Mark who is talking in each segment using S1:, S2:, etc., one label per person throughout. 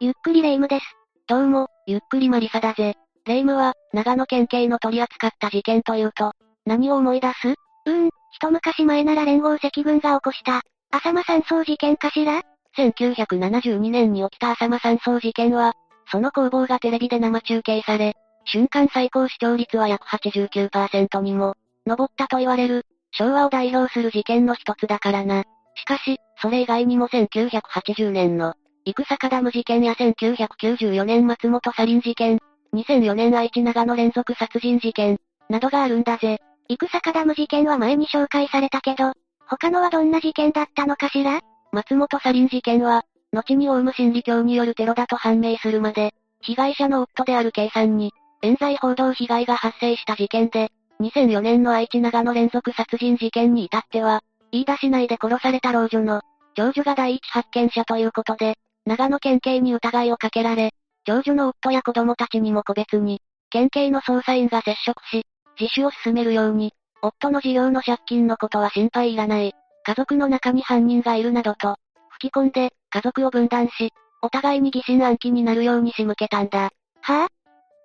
S1: ゆっくりレ夢ムです。
S2: どうも、ゆっくりマリサだぜ。レ夢ムは、長野県警の取り扱った事件というと、何を思い出す？
S1: うーん、一昔前なら連合赤軍が起こした、浅間山荘事件かしら
S2: ?1972 年に起きた浅間山荘事件は、その攻防がテレビで生中継され、瞬間最高視聴率は約89%にも、上ったと言われる、昭和を代表する事件の一つだからな。しかし、それ以外にも1980年の、生坂ダム事件や1994年松本サリン事件、2004年愛知長野連続殺人事件、などがあるんだぜ。
S1: 生坂ダム事件は前に紹介されたけど、他のはどんな事件だったのかしら
S2: 松本サリン事件は、後にオウム真理教によるテロだと判明するまで、被害者の夫である K さんに、冤罪報道被害が発生した事件で、2004年の愛知長野連続殺人事件に至っては、飯田市内で殺された老女の、長女が第一発見者ということで、長野県警に疑いをかけられ、長女の夫や子供たちにも個別に、県警の捜査員が接触し、自首を進めるように、夫の事業の借金のことは心配いらない。家族の中に犯人がいるなどと、吹き込んで、家族を分断し、お互いに疑心暗鬼になるように仕向けたんだ。
S1: はぁ、あ、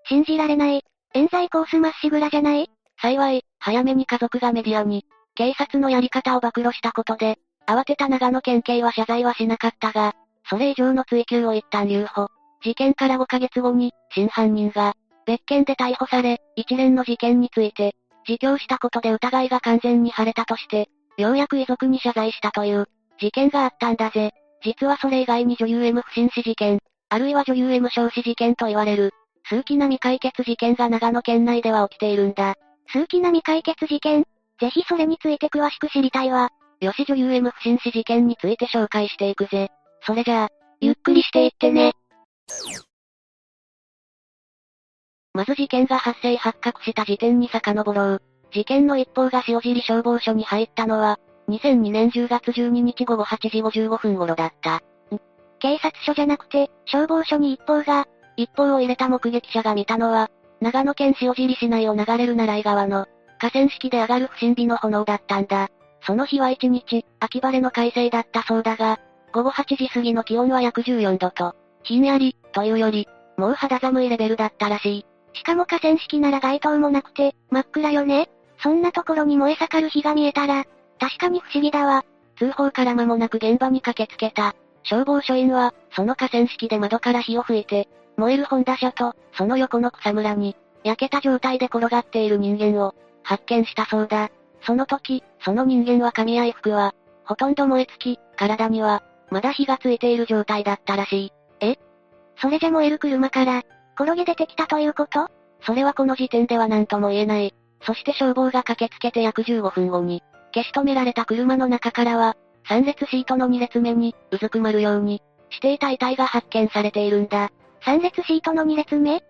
S1: 信じられない。冤罪コースまっしぐらじゃない？
S2: 幸い、早めに家族がメディアに、警察のやり方を暴露したことで、慌てた長野県警は謝罪はしなかったが、それ以上の追及を一旦留保。事件から5ヶ月後に、真犯人が、別件で逮捕され、一連の事件について、自供したことで疑いが完全に晴れたとして、ようやく遺族に謝罪したという、事件があったんだぜ。実はそれ以外に女優 M 不審死事件、あるいは女優 M 焼死事件と言われる、数奇な未解決事件が長野県内では起きているんだ。
S1: 数奇な未解決事件ぜひそれについて詳しく知りたいわ。
S2: よし女優 M 不審死事件について紹介していくぜ。それじゃあ、ゆっくりしていってね。まず事件が発生発覚した時点に遡ろう。事件の一報が塩尻消防署に入ったのは、2002年10月12日午後8時55分頃だった。
S1: 警察署じゃなくて、消防署に一報が、
S2: 一報を入れた目撃者が見たのは、長野県塩尻市内を流れる奈良井川の、河川敷で上がる不審火の炎だったんだ。その日は一日、秋晴れの快晴だったそうだが、午後8時過ぎの気温は約14度と、ひんやり、というより、もう肌寒いレベルだったらしい。
S1: しかも河川敷なら街灯もなくて、真っ暗よねそんなところに燃え盛る火が見えたら、確かに不思議だわ。
S2: 通報から間もなく現場に駆けつけた。消防署員は、その河川敷で窓から火を吹いて、燃える本田車と、その横の草むらに、焼けた状態で転がっている人間を、発見したそうだ。その時、その人間は髪や衣服は、ほとんど燃え尽き、体には、まだ火がついている状態だったらしい。
S1: え？それじゃ燃える車から、転げ出てきたということ？
S2: それはこの時点では何とも言えない。そして消防が駆けつけて約15分後に、消し止められた車の中からは、3列シートの2列目に、うずくまるように、していた遺体が発見されているんだ。
S1: 3列シートの2列目？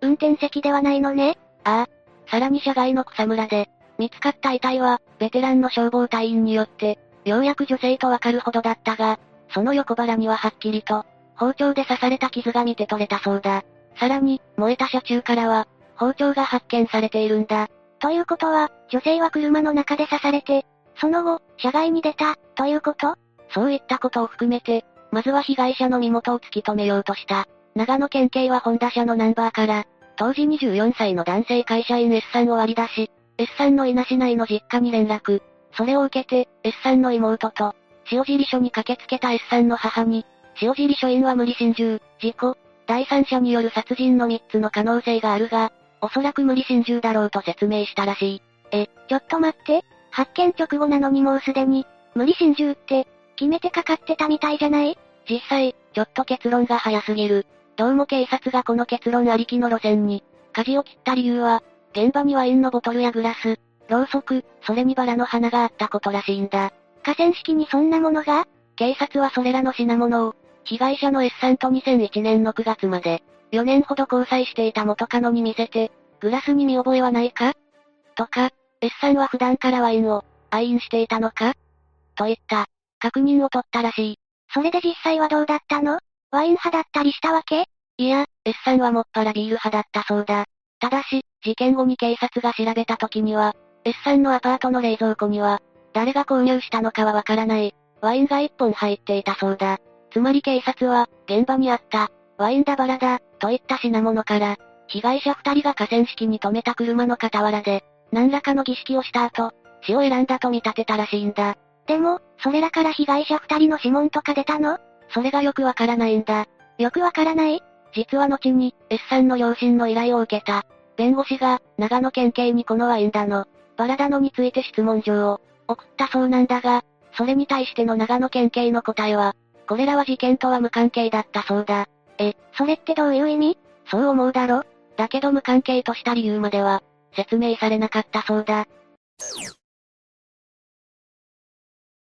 S1: 運転席ではないのね
S2: ああ。さらに車外の草むらで、見つかった遺体は、ベテランの消防隊員によって、ようやく女性とわかるほどだったが、その横腹にははっきりと、包丁で刺された傷が見て取れたそうだ。さらに、燃えた車中からは、包丁が発見されているんだ。
S1: ということは、女性は車の中で刺されて、その後、車外に出た、ということ？
S2: そういったことを含めて、まずは被害者の身元を突き止めようとした。長野県警はホンダ車のナンバーから、当時24歳の男性会社員 S さんを割り出し、S さんの稲市内の実家に連絡。それを受けて、S さんの妹と、塩尻署に駆けつけた S さんの母に、塩尻署員は無理心中、事故、第三者による殺人の3つの可能性があるが、おそらく無理心中だろうと説明したらしい。
S1: え、ちょっと待って、発見直後なのにもうすでに、無理心中って、決めてかかってたみたいじゃない？
S2: 実際、ちょっと結論が早すぎる。どうも警察がこの結論ありきの路線に、舵を切った理由は、現場にワインのボトルやグラス、ろうそく、それにバラの花があったことらしいんだ。
S1: 河川敷にそんなものが？
S2: 警察はそれらの品物を、被害者の S さんと2001年の9月まで、4年ほど交際していた元カノに見せて、グラスに見覚えはないか？とか、S さんは普段からワインを、愛飲していたのか？といった、確認を取ったらしい。
S1: それで実際はどうだったの？ワイン派だったりしたわけ？
S2: いや、S さんはもっぱらビール派だったそうだ。ただし、事件後に警察が調べた時には、S さんのアパートの冷蔵庫には、誰が購入したのかはわからない、ワインが1本入っていたそうだ。つまり警察は、現場にあった、ワインだバラだ、といった品物から、被害者二人が河川敷に止めた車の傍らで、何らかの儀式をした後、死を選んだと見立てたらしいんだ。
S1: でも、それらから被害者二人の指紋とか出たの？
S2: それがよくわからないんだ。
S1: よくわからない？
S2: 実は後に、S さんの両親の依頼を受けた、弁護士が、長野県警にこのワインだの、バラだのについて質問状を、送ったそうなんだが、それに対しての長野県警の答えは、これらは事件とは無関係だったそうだ。
S1: え、それってどういう意味？
S2: そう思うだろ？だけど無関係とした理由までは、説明されなかったそうだ。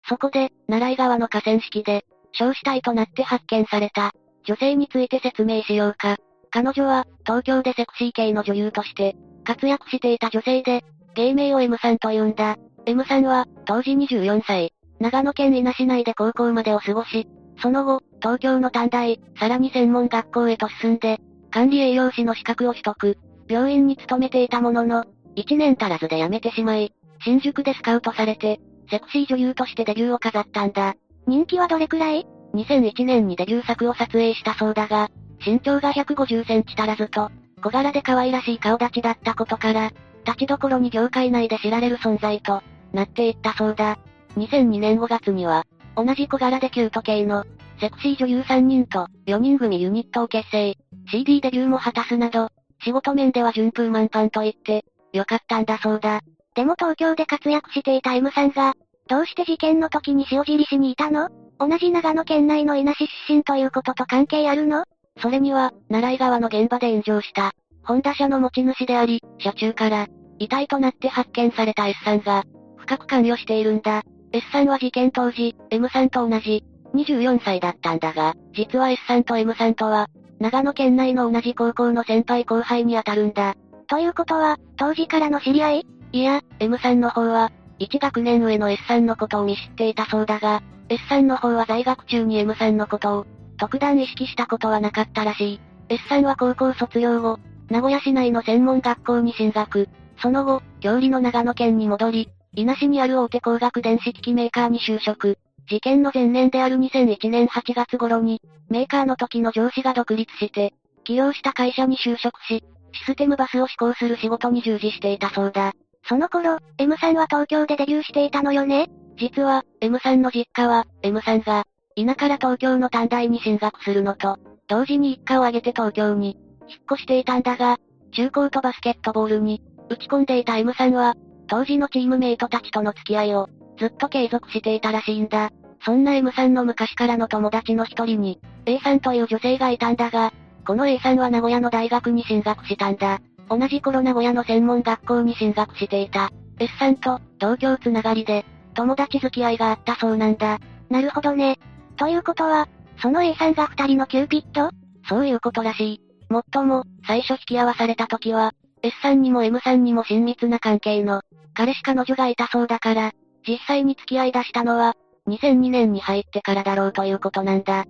S2: そこで、奈良井川の河川敷で、焼死体となって発見された、女性について説明しようか。彼女は、東京でセクシー系の女優として、活躍していた女性で、芸名を M さんと言うんだ。M さんは、当時24歳、長野県伊那市内で高校までを過ごし、その後、東京の短大、さらに専門学校へと進んで、管理栄養士の資格を取得。病院に勤めていたものの、1年足らずで辞めてしまい、新宿でスカウトされて、セクシー女優としてデビューを飾ったんだ。
S1: 人気はどれくらい
S2: ?2001 年にデビュー作を撮影したそうだが、身長が150センチ足らずと、小柄で可愛らしい顔立ちだったことから、立ちどころに業界内で知られる存在と、なっていったそうだ。2002年5月には、同じ小柄でキュート系の、セクシー女優3人と、4人組ユニットを結成、CD デビューも果たすなど、仕事面では順風満帆と言って、よかったんだそうだ。
S1: でも東京で活躍していた M さんが、どうして事件の時に塩尻市にいたの？同じ長野県内の稲市出身ということと関係あるの？
S2: それには、奈良井川の現場で炎上した、ホンダ車の持ち主であり、車中から、遺体となって発見された S さんが、深く関与しているんだ。S さんは事件当時、M さんと同じ、24歳だったんだが、実は S さんと M さんとは、長野県内の同じ高校の先輩後輩に当たるんだ。
S1: ということは、当時からの知り合い？
S2: いや、M さんの方は、1学年上の S さんのことを見知っていたそうだが、S さんの方は在学中に M さんのことを、特段意識したことはなかったらしい。S さんは高校卒業後、名古屋市内の専門学校に進学。その後、郷里の長野県に戻り、伊那市にある大手工学電子機器メーカーに就職。事件の前年である2001年8月頃に、メーカーの時の上司が独立して、起業した会社に就職し、システムバスを施行する仕事に従事していたそうだ。
S1: その頃、M さんは東京でデビューしていたのよね？
S2: 実は、M さんの実家は、M さんが、田から東京の短大に進学するのと、同時に一家を挙げて東京に、引っ越していたんだが、中高とバスケットボールに、打ち込んでいた M さんは、当時のチームメイトたちとの付き合いを、ずっと継続していたらしいんだ。そんな M さんの昔からの友達の一人に、A さんという女性がいたんだが、この A さんは名古屋の大学に進学したんだ。同じ頃名古屋の専門学校に進学していた。S さんと、同郷つながりで、友達付き合いがあったそうなんだ。
S1: なるほどね。ということは、その A さんが二人のキューピッド？
S2: そういうことらしい。もっとも、最初引き合わされた時は、S さんにも M さんにも親密な関係の、彼氏彼女がいたそうだから、実際に付き合い出したのは、2002年に入ってからだろうということなんだ。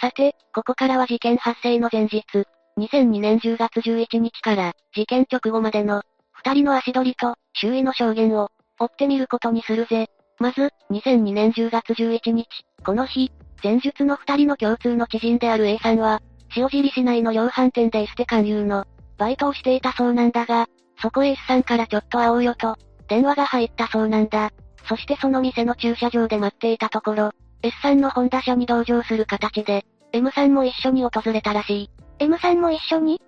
S2: さて、ここからは事件発生の前日、2002年10月11日から、事件直後までの、二人の足取りと、周囲の証言を、追ってみることにするぜ。まず、2002年10月11日、この日、前述の二人の共通の知人である A さんは、塩尻市内の量販店でエステ勧誘の、バイトをしていたそうなんだが、そこへ S さんからちょっと会おうよと、電話が入ったそうなんだ。そしてその店の駐車場で待っていたところ、S さんのホンダ車に同乗する形で、M さんも一緒に訪れたらしい。
S1: M さんも一緒に？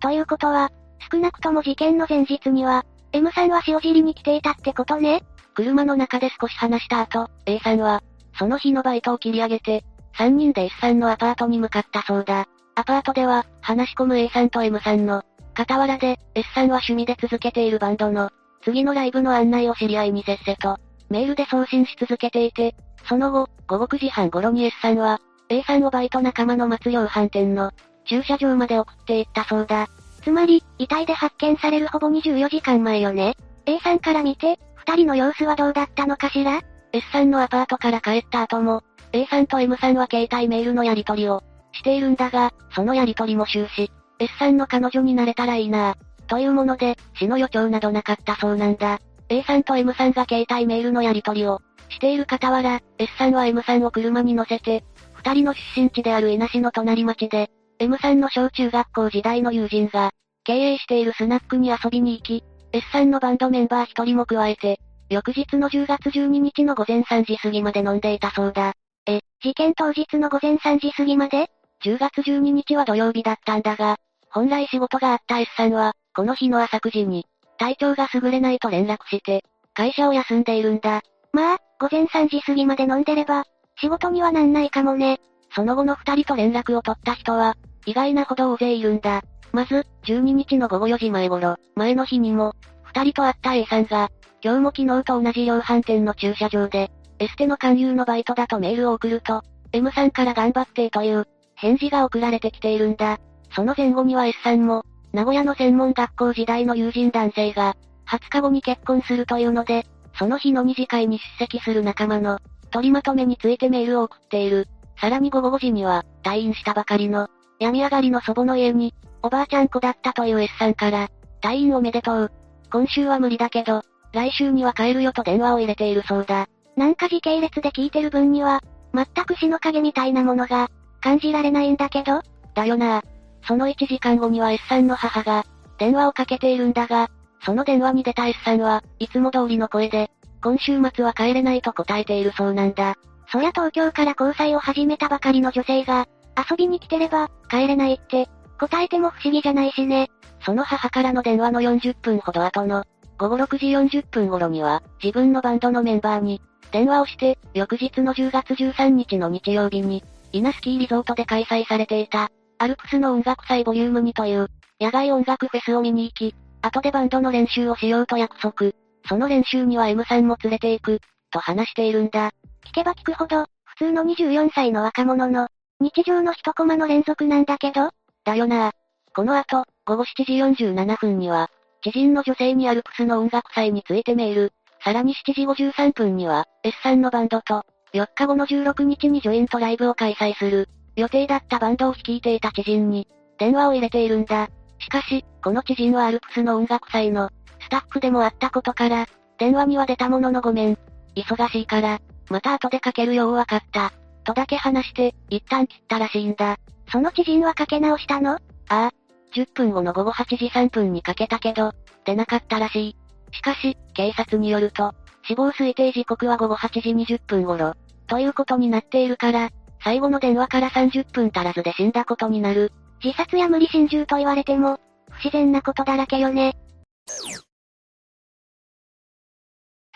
S1: ということは、少なくとも事件の前日には、M さんは塩尻に来ていたってことね
S2: 車の中で少し話した後、A さんは、その日のバイトを切り上げて、3人で S さんのアパートに向かったそうだ。アパートでは、話し込む A さんと M さんの、傍らで、S さんは趣味で続けているバンドの、次のライブの案内を知り合いにせっせと、メールで送信し続けていて、その後、午後9時半頃に S さんは、A さんをバイト仲間の松量飯店の、駐車場まで送っていったそうだ。
S1: つまり、遺体で発見されるほぼ24時間前よね。A さんから見て、二人の様子はどうだったのかしら
S2: ?S さんのアパートから帰った後も、A さんと M さんは携帯メールのやり取りを、しているんだが、そのやり取りも終始、S さんの彼女になれたらいいなというもので、死の予兆などなかったそうなんだ。A さんと M さんが携帯メールのやり取りを、している傍ら、S さんは M さんを車に乗せて、二人の出身地である稲市の隣町で、M さんの小中学校時代の友人が、経営しているスナックに遊びに行き、S さんのバンドメンバー一人も加えて、翌日の10月12日の午前3時過ぎまで飲んでいたそうだ。
S1: え、事件当日の午前3時過ぎまで？
S2: ?10 月12日は土曜日だったんだが、本来仕事があった S さんは、この日の朝9時に、体調が優れないと連絡して、会社を休んでいるんだ。
S1: まあ、午前3時過ぎまで飲んでれば、仕事にはなんないかもね。
S2: その後の二人と連絡を取った人は、意外なほど大勢いるんだ。まず、12日の午後4時前頃、前の日にも、二人と会った A さんが、今日も昨日と同じ量販店の駐車場で、エステの勧誘のバイトだとメールを送ると、M さんから頑張ってという、返事が送られてきているんだ。その前後には S さんも、名古屋の専門学校時代の友人男性が、20日後に結婚するというので、その日の二次会に出席する仲間の、取りまとめについてメールを送っている。さらに午後5時には、退院したばかりの、病み上がりの祖母の家に、おばあちゃん子だったという S さんから、退院おめでとう。今週は無理だけど、来週には帰るよと電話を入れているそうだ。
S1: なんか時系列で聞いてる分には、全く死の影みたいなものが、感じられないんだけど
S2: だよなその1時間後には S さんの母が、電話をかけているんだが、その電話に出た S さんは、いつも通りの声で、今週末は帰れないと答えているそうなんだ。
S1: そりゃ東京から交際を始めたばかりの女性が、遊びに来てれば、帰れないって、答えても不思議じゃないしね。
S2: その母からの電話の40分ほど後の、午後6時40分頃には、自分のバンドのメンバーに、電話をして、翌日の10月13日の日曜日に、稲スキーリゾートで開催されていた、アルプスの音楽祭ボリューム2という、野外音楽フェスを見に行き、後でバンドの練習をしようと約束。その練習には M さんも連れて行く、と話しているんだ。
S1: 聞けば聞くほど、普通の24歳の若者の、日常の一コマの連続なんだけど？
S2: だよなこの後、午後7時47分には、知人の女性にアルプスの音楽祭についてメール。さらに7時53分には、S さんのバンドと、4日後の16日にジョイントライブを開催する。予定だったバンドを率いていた知人に、電話を入れているんだ。しかし、この知人はアルプスの音楽祭の、スタッフでもあったことから、電話には出たもののごめん。忙しいから、また後でかけるようわかった。とだけ話して、一旦切ったらしいんだ。
S1: その知人はかけ直したの？あ
S2: あ。10分後の午後8時3分にかけたけど、出なかったらしい。しかし、警察によると、死亡推定時刻は午後8時20分頃、ということになっているから、最後の電話から30分足らずで死んだことになる。
S1: 自殺や無理心中と言われても、不自然なことだらけよね。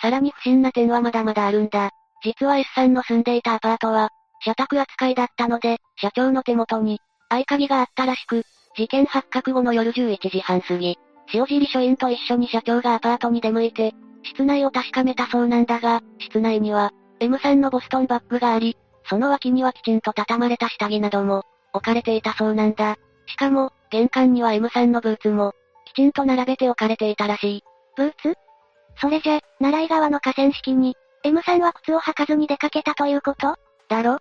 S2: さらに不審な点はまだまだあるんだ。実は S さんの住んでいたアパートは、社宅扱いだったので、社長の手元に、合鍵があったらしく、事件発覚後の夜11時半過ぎ、塩尻署員と一緒に社長がアパートに出向いて、室内を確かめたそうなんだが、室内には、M さんのボストンバッグがあり、その脇にはきちんと畳まれた下着なども、置かれていたそうなんだ。しかも、玄関には M さんのブーツも、きちんと並べて置かれていたらしい。
S1: ブーツ？それじゃ、奈良井川の河川敷に、M さんは靴を履かずに出かけたということ？
S2: だろ？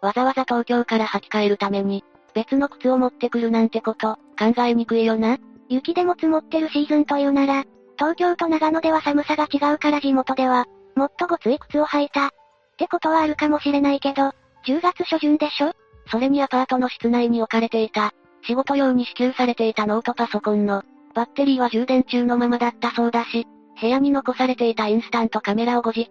S2: わざわざ東京から履き替えるために、別の靴を持ってくるなんてこと、考えにくいよな。
S1: 雪でも積もってるシーズンというなら、東京と長野では寒さが違うから地元では、もっとごつい靴を履いた。ってことはあるかもしれないけど、10月初旬でしょ？
S2: それにアパートの室内に置かれていた、仕事用に支給されていたノートパソコンの、バッテリーは充電中のままだったそうだし、部屋に残されていたインスタントカメラを後日、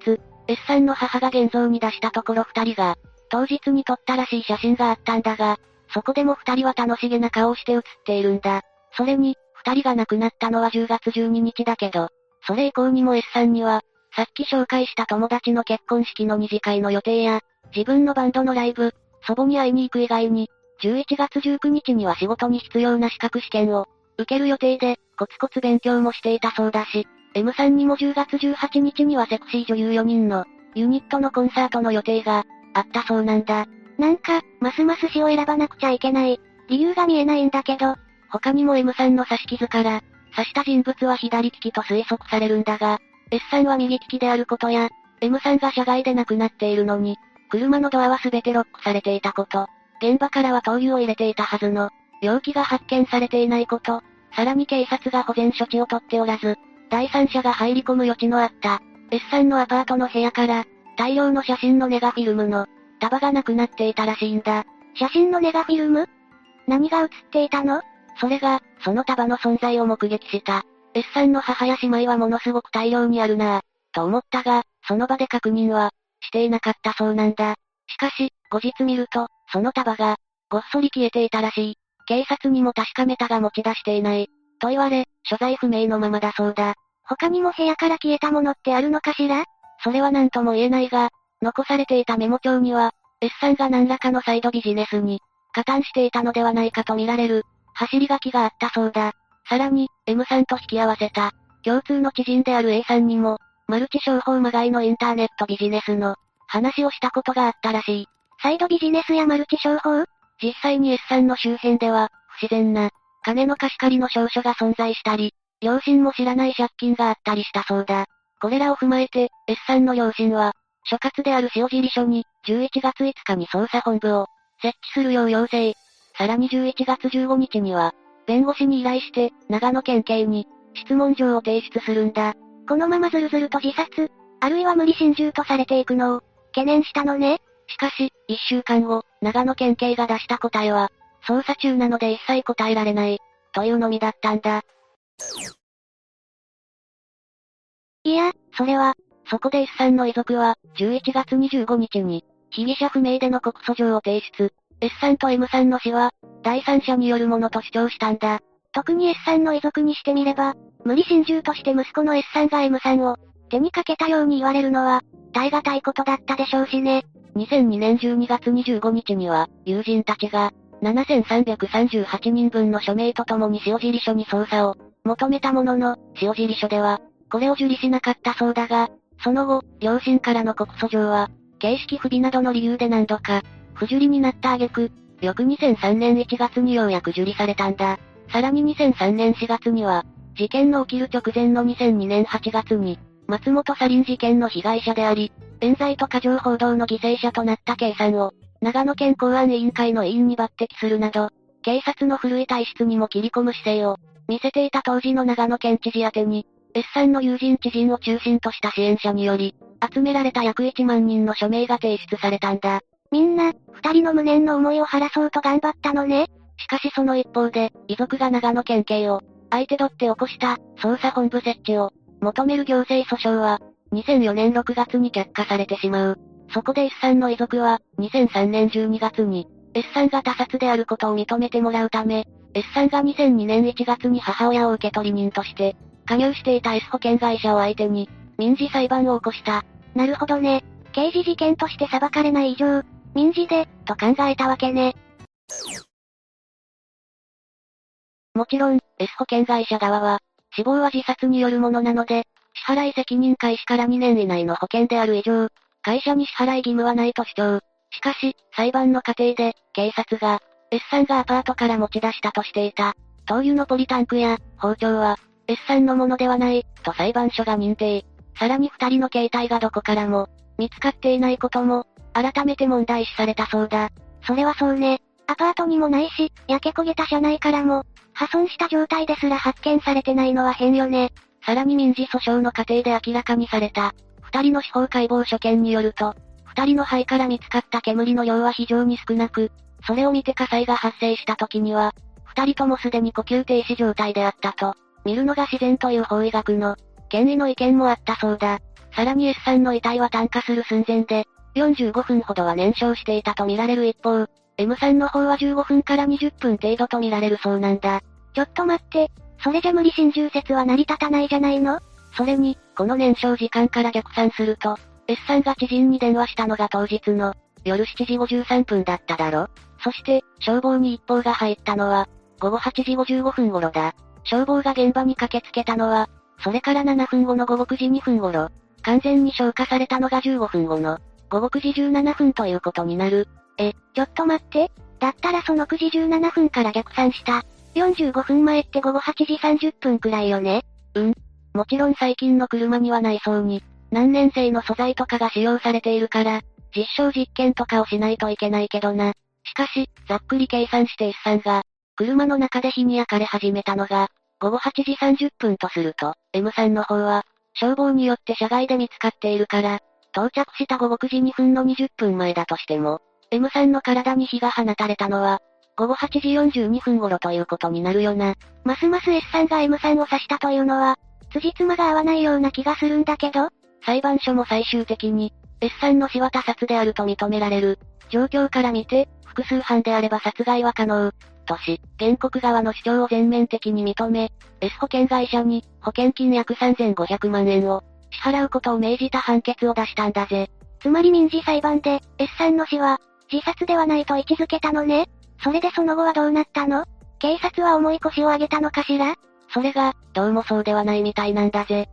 S2: S さんの母が現像に出したところ二人が、当日に撮ったらしい写真があったんだが、そこでも二人は楽しげな顔をして写っているんだ。それに、二人が亡くなったのは10月12日だけど、それ以降にも S さんには、さっき紹介した友達の結婚式の二次会の予定や、自分のバンドのライブ、祖母に会いに行く以外に、11月19日には仕事に必要な資格試験を、受ける予定で、コツコツ勉強もしていたそうだし、M さんにも10月18日にはセクシー女優4人の、ユニットのコンサートの予定が、あったそうなんだ。
S1: なんか、ますます死を選ばなくちゃいけない、理由が見えないんだけど、
S2: 他にも M さんの刺し傷から、刺した人物は左利きと推測されるんだが、S さんは右利きであることや、M さんが車外で亡くなっているのに、車のドアは全てロックされていたこと、現場からは灯油を入れていたはずの、容器が発見されていないこと、さらに警察が保全処置を取っておらず、第三者が入り込む余地のあった、S さんのアパートの部屋から、大量の写真のネガフィルムの、束がなくなっていたらしいんだ。
S1: 写真のネガフィルム？何が写っていたの？
S2: それが、その束の存在を目撃した。S さんの母や姉妹はものすごく大量にあるなぁ、と思ったが、その場で確認は、していなかったそうなんだ。しかし、後日見ると、その束が、ごっそり消えていたらしい。警察にも確かめたが持ち出していない。と言われ、所在不明のままだそうだ。
S1: 他にも部屋から消えたものってあるのかしら？
S2: それは何とも言えないが、残されていたメモ帳には、S さんが何らかのサイドビジネスに、加担していたのではないかと見られる、走り書きがあったそうだ。さらに、M さんと引き合わせた、共通の知人である A さんにも、マルチ商法まがいのインターネットビジネスの、話をしたことがあったらしい。
S1: サイドビジネスやマルチ商法？
S2: 実際に S さんの周辺では、不自然な、金の貸し借りの証書が存在したり、両親も知らない借金があったりしたそうだ。これらを踏まえて、S さんの両親は、所轄である塩尻署に、11月5日に捜査本部を、設置するよう要請。さらに11月15日には、弁護士に依頼して、長野県警に、質問状を提出するんだ。
S1: このままずるずると自殺、あるいは無理心中とされていくのを、懸念したのね？
S2: しかし、一週間後、長野県警が出した答えは、捜査中なので一切答えられない、というのみだったんだ。
S1: いや、それは、
S2: そこで S さんの遺族は、11月25日に、被疑者不明での告訴状を提出。S さんと M さんの死は、第三者によるものと主張したんだ。
S1: 特に S さんの遺族にしてみれば、無理心中として息子の S さんが M さんを、手にかけたように言われるのは、耐え難いことだったでしょうしね。
S2: 2002年12月25日には、友人たちが、7338人分の署名とともに塩尻署に捜査を求めたものの、塩尻署では、これを受理しなかったそうだが、その後、両親からの告訴状は、形式不備などの理由で何度か、不受理になった挙句、翌2003年1月にようやく受理されたんだ。さらに2003年4月には、事件の起きる直前の2002年8月に、松本サリン事件の被害者であり、冤罪と過剰報道の犠牲者となった計算を、長野県公安委員会の委員に抜擢するなど、警察の古い体質にも切り込む姿勢を、見せていた当時の長野県知事宛てに、S さんの友人知人を中心とした支援者により、集められた約1万人の署名が提出されたんだ。
S1: みんな、二人の無念の思いを晴らそうと頑張ったのね。
S2: しかしその一方で、遺族が長野県警を、相手取って起こした、捜査本部設置を、求める行政訴訟は、2004年6月に却下されてしまう。そこで S さんの遺族は、2003年12月に、S さんが他殺であることを認めてもらうため、S さんが2002年1月に母親を受け取り人として、加入していた S 保険会社を相手に、民事裁判を起こした。
S1: なるほどね。刑事事件として裁かれない以上、民事で、と考えたわけね。
S2: もちろん、S 保険会社側は、死亡は自殺によるものなので、支払い責任開始から2年以内の保険である以上、会社に支払い義務はないと主張。しかし、裁判の過程で、警察が、S さんがアパートから持ち出したとしていた、灯油のポリタンクや、包丁は、S さんのものではない、と裁判所が認定。さらに二人の携帯がどこからも、見つかっていないことも、改めて問題視されたそうだ。
S1: それはそうね。アパートにもないし、焼け焦げた車内からも、破損した状態ですら発見されてないのは変よね。
S2: さらに民事訴訟の過程で明らかにされた、二人の司法解剖所見によると、二人の肺から見つかった煙の量は非常に少なく、それを見て火災が発生した時には、二人ともすでに呼吸停止状態であったと、見るのが自然という法医学の、権威の意見もあったそうだ。さらに S さんの遺体は炭化する寸前で、45分ほどは燃焼していたと見られる一方、M さんの方は15分から20分程度と見られるそうなんだ。
S1: ちょっと待って、それじゃ無理心中説は成り立たないじゃないの？
S2: それに、この燃焼時間から逆算すると、S さんが知人に電話したのが当日の、夜7時53分だっただろ？そして、消防に一報が入ったのは、午後8時55分頃だ。消防が現場に駆けつけたのは、それから7分後の午後9時2分頃。完全に消化されたのが15分後の、午後9時17分ということになる。
S1: え、ちょっと待って。だったらその9時17分から逆算した。45分前って午後8時30分くらいよね
S2: うん。もちろん最近の車には内装に、何年製の素材とかが使用されているから、実証実験とかをしないといけないけどな。しかし、ざっくり計算して S さんが、車の中で火に焼かれ始めたのが、午後8時30分とすると、M さんの方は、消防によって車外で見つかっているから、到着した午後9時2分の20分前だとしても、M さんの体に火が放たれたのは、午後8時42分頃ということになるよな。
S1: ますます S さんが M さんを刺したというのは、辻褄が合わないような気がするんだけど、
S2: 裁判所も最終的に、S さんの死は他殺であると認められる。状況から見て、複数犯であれば殺害は可能。とし、原告側の主張を全面的に認め、S 保険会社に、保険金約3500万円を、支払うことを命じた判決を出したんだぜ。
S1: つまり民事裁判で、S さんの死は、自殺ではないと位置づけたのね。それでその後はどうなったの？警察は重い腰を上げたのかしら？
S2: それが、どうもそうではないみたいなんだぜ。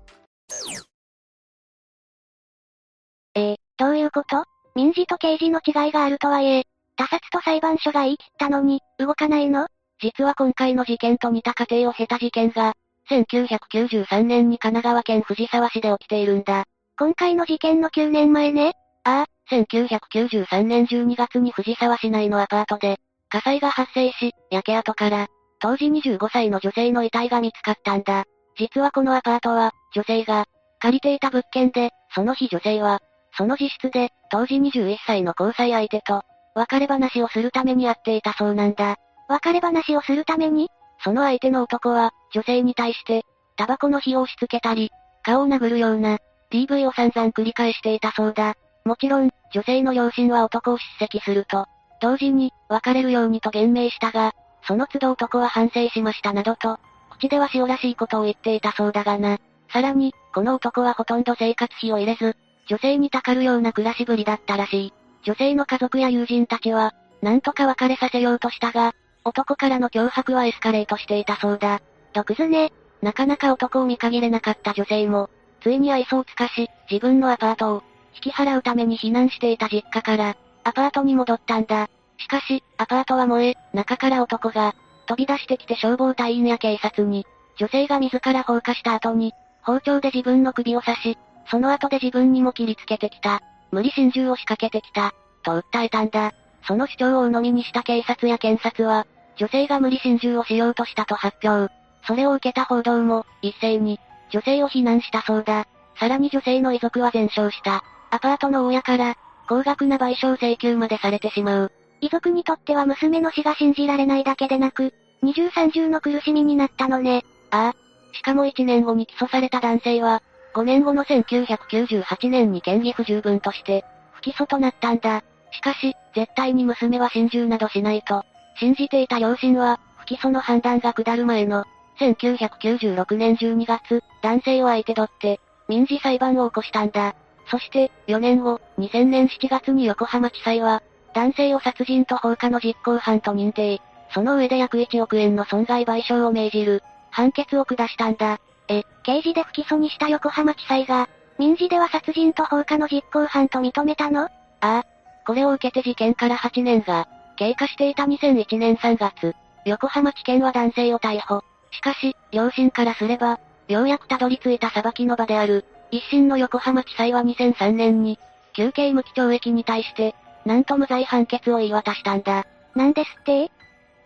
S1: えー、どういうこと？民事と刑事の違いがあるとはいえ、他殺と裁判所が言い切ったのに、動かないの？
S2: 実は今回の事件と似た過程を経た事件が、1993年に神奈川県藤沢市で起きているんだ。
S1: 今回の事件の9年前ね。
S2: ああ、1993年12月に藤沢市内のアパートで、火災が発生し、焼け跡から、当時25歳の女性の遺体が見つかったんだ。実はこのアパートは、女性が、借りていた物件で、その日女性は、その自室で、当時21歳の交際相手と、別れ話をするために会っていたそうなんだ。
S1: 別れ話をするために？
S2: その相手の男は、女性に対して、タバコの火を押し付けたり、顔を殴るような、DV を散々繰り返していたそうだ。もちろん、女性の両親は男を叱責すると、同時に、別れるようにと言明したが、その都度男は反省しましたなどと、口では塩らしいことを言っていたそうだがな。さらに、この男はほとんど生活費を入れず、女性にたかるような暮らしぶりだったらしい。女性の家族や友人たちは、なんとか別れさせようとしたが、男からの脅迫はエスカレートしていたそうだ。
S1: 毒図ね。
S2: なかなか男を見限れなかった女性も、ついに愛想を尽かし、自分のアパートを、引き払うために避難していた実家から、アパートに戻ったんだ。しかし、アパートは燃え、中から男が、飛び出してきて消防隊員や警察に、女性が自ら放火した後に、包丁で自分の首を刺し、その後で自分にも切りつけてきた。無理心中を仕掛けてきた。と訴えたんだ。その主張を鵜呑みにした警察や検察は、女性が無理心中をしようとしたと発表。それを受けた報道も、一斉に、女性を非難したそうだ。さらに女性の遺族は全焼した。アパートの親から、高額な賠償請求までされてしまう。
S1: 遺族にとっては娘の死が信じられないだけでなく、二重三重の苦しみになったのね。
S2: ああ。しかも1年後に起訴された男性は、5年後の1998年に嫌疑不十分として、不起訴となったんだ。しかし、絶対に娘は心中などしないと、信じていた両親は、不起訴の判断が下る前の、1996年12月、男性を相手取って、民事裁判を起こしたんだ。そして、4年後、2000年7月に横浜地裁は、男性を殺人と放火の実行犯と認定。その上で約1億円の損害賠償を命じる、判決を下したんだ。
S1: え、刑事で不起訴にした横浜地裁が、民事では殺人と放火の実行犯と認めたの？あ
S2: あ。これを受けて事件から8年が、経過していた2001年3月、横浜地検は男性を逮捕。しかし、両親からすれば、ようやくたどり着いた裁きの場である、一審の横浜地裁は2003年に、休刑無期懲役に対して、なんと無罪判決を言い渡したんだ。
S1: なんですって？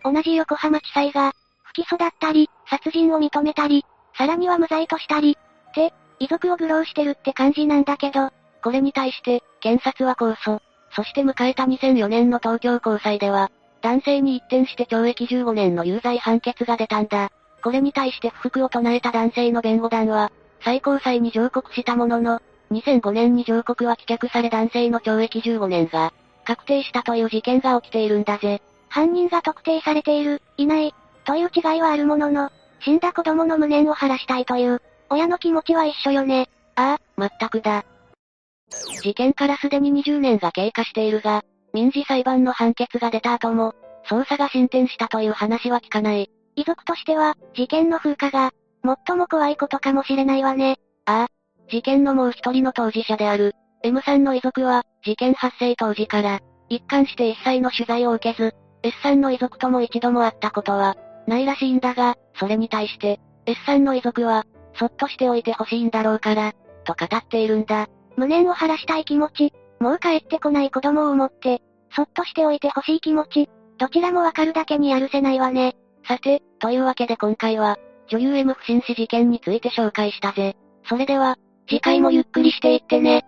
S1: 同じ横浜地裁が、不起訴だったり、殺人を認めたり、さらには無罪としたり、って、遺族を愚弄してるって感じなんだけど、
S2: これに対して、検察は控訴。そして迎えた2004年の東京高裁では、男性に一転して懲役15年の有罪判決が出たんだ。これに対して不服を唱えた男性の弁護団は、最高裁に上告したものの、2005年に上告は棄却され男性の懲役15年が、確定したという事件が起きているんだぜ。
S1: 犯人が特定されている、いない、という違いはあるものの、死んだ子供の無念を晴らしたいという、親の気持ちは一緒よね。
S2: ああ、まったくだ。事件からすでに20年が経過しているが、民事裁判の判決が出た後も、捜査が進展したという話は聞かない。
S1: 遺族としては、事件の風化が、最も怖いことかもしれないわね。
S2: ああ。事件のもう一人の当事者である、M さんの遺族は、事件発生当時から、一貫して一切の取材を受けず、S さんの遺族とも一度も会ったことは、ないらしいんだが、それに対して、S さんの遺族は、そっとしておいてほしいんだろうから、と語っているんだ。
S1: 無念を晴らしたい気持ち、もう帰ってこない子供を思って、そっとしておいてほしい気持ち、どちらもわかるだけにやるせないわね。
S2: さて、というわけで今回は、女優 M 不審死事件について紹介したぜ。それでは、次回もゆっくりしていってね。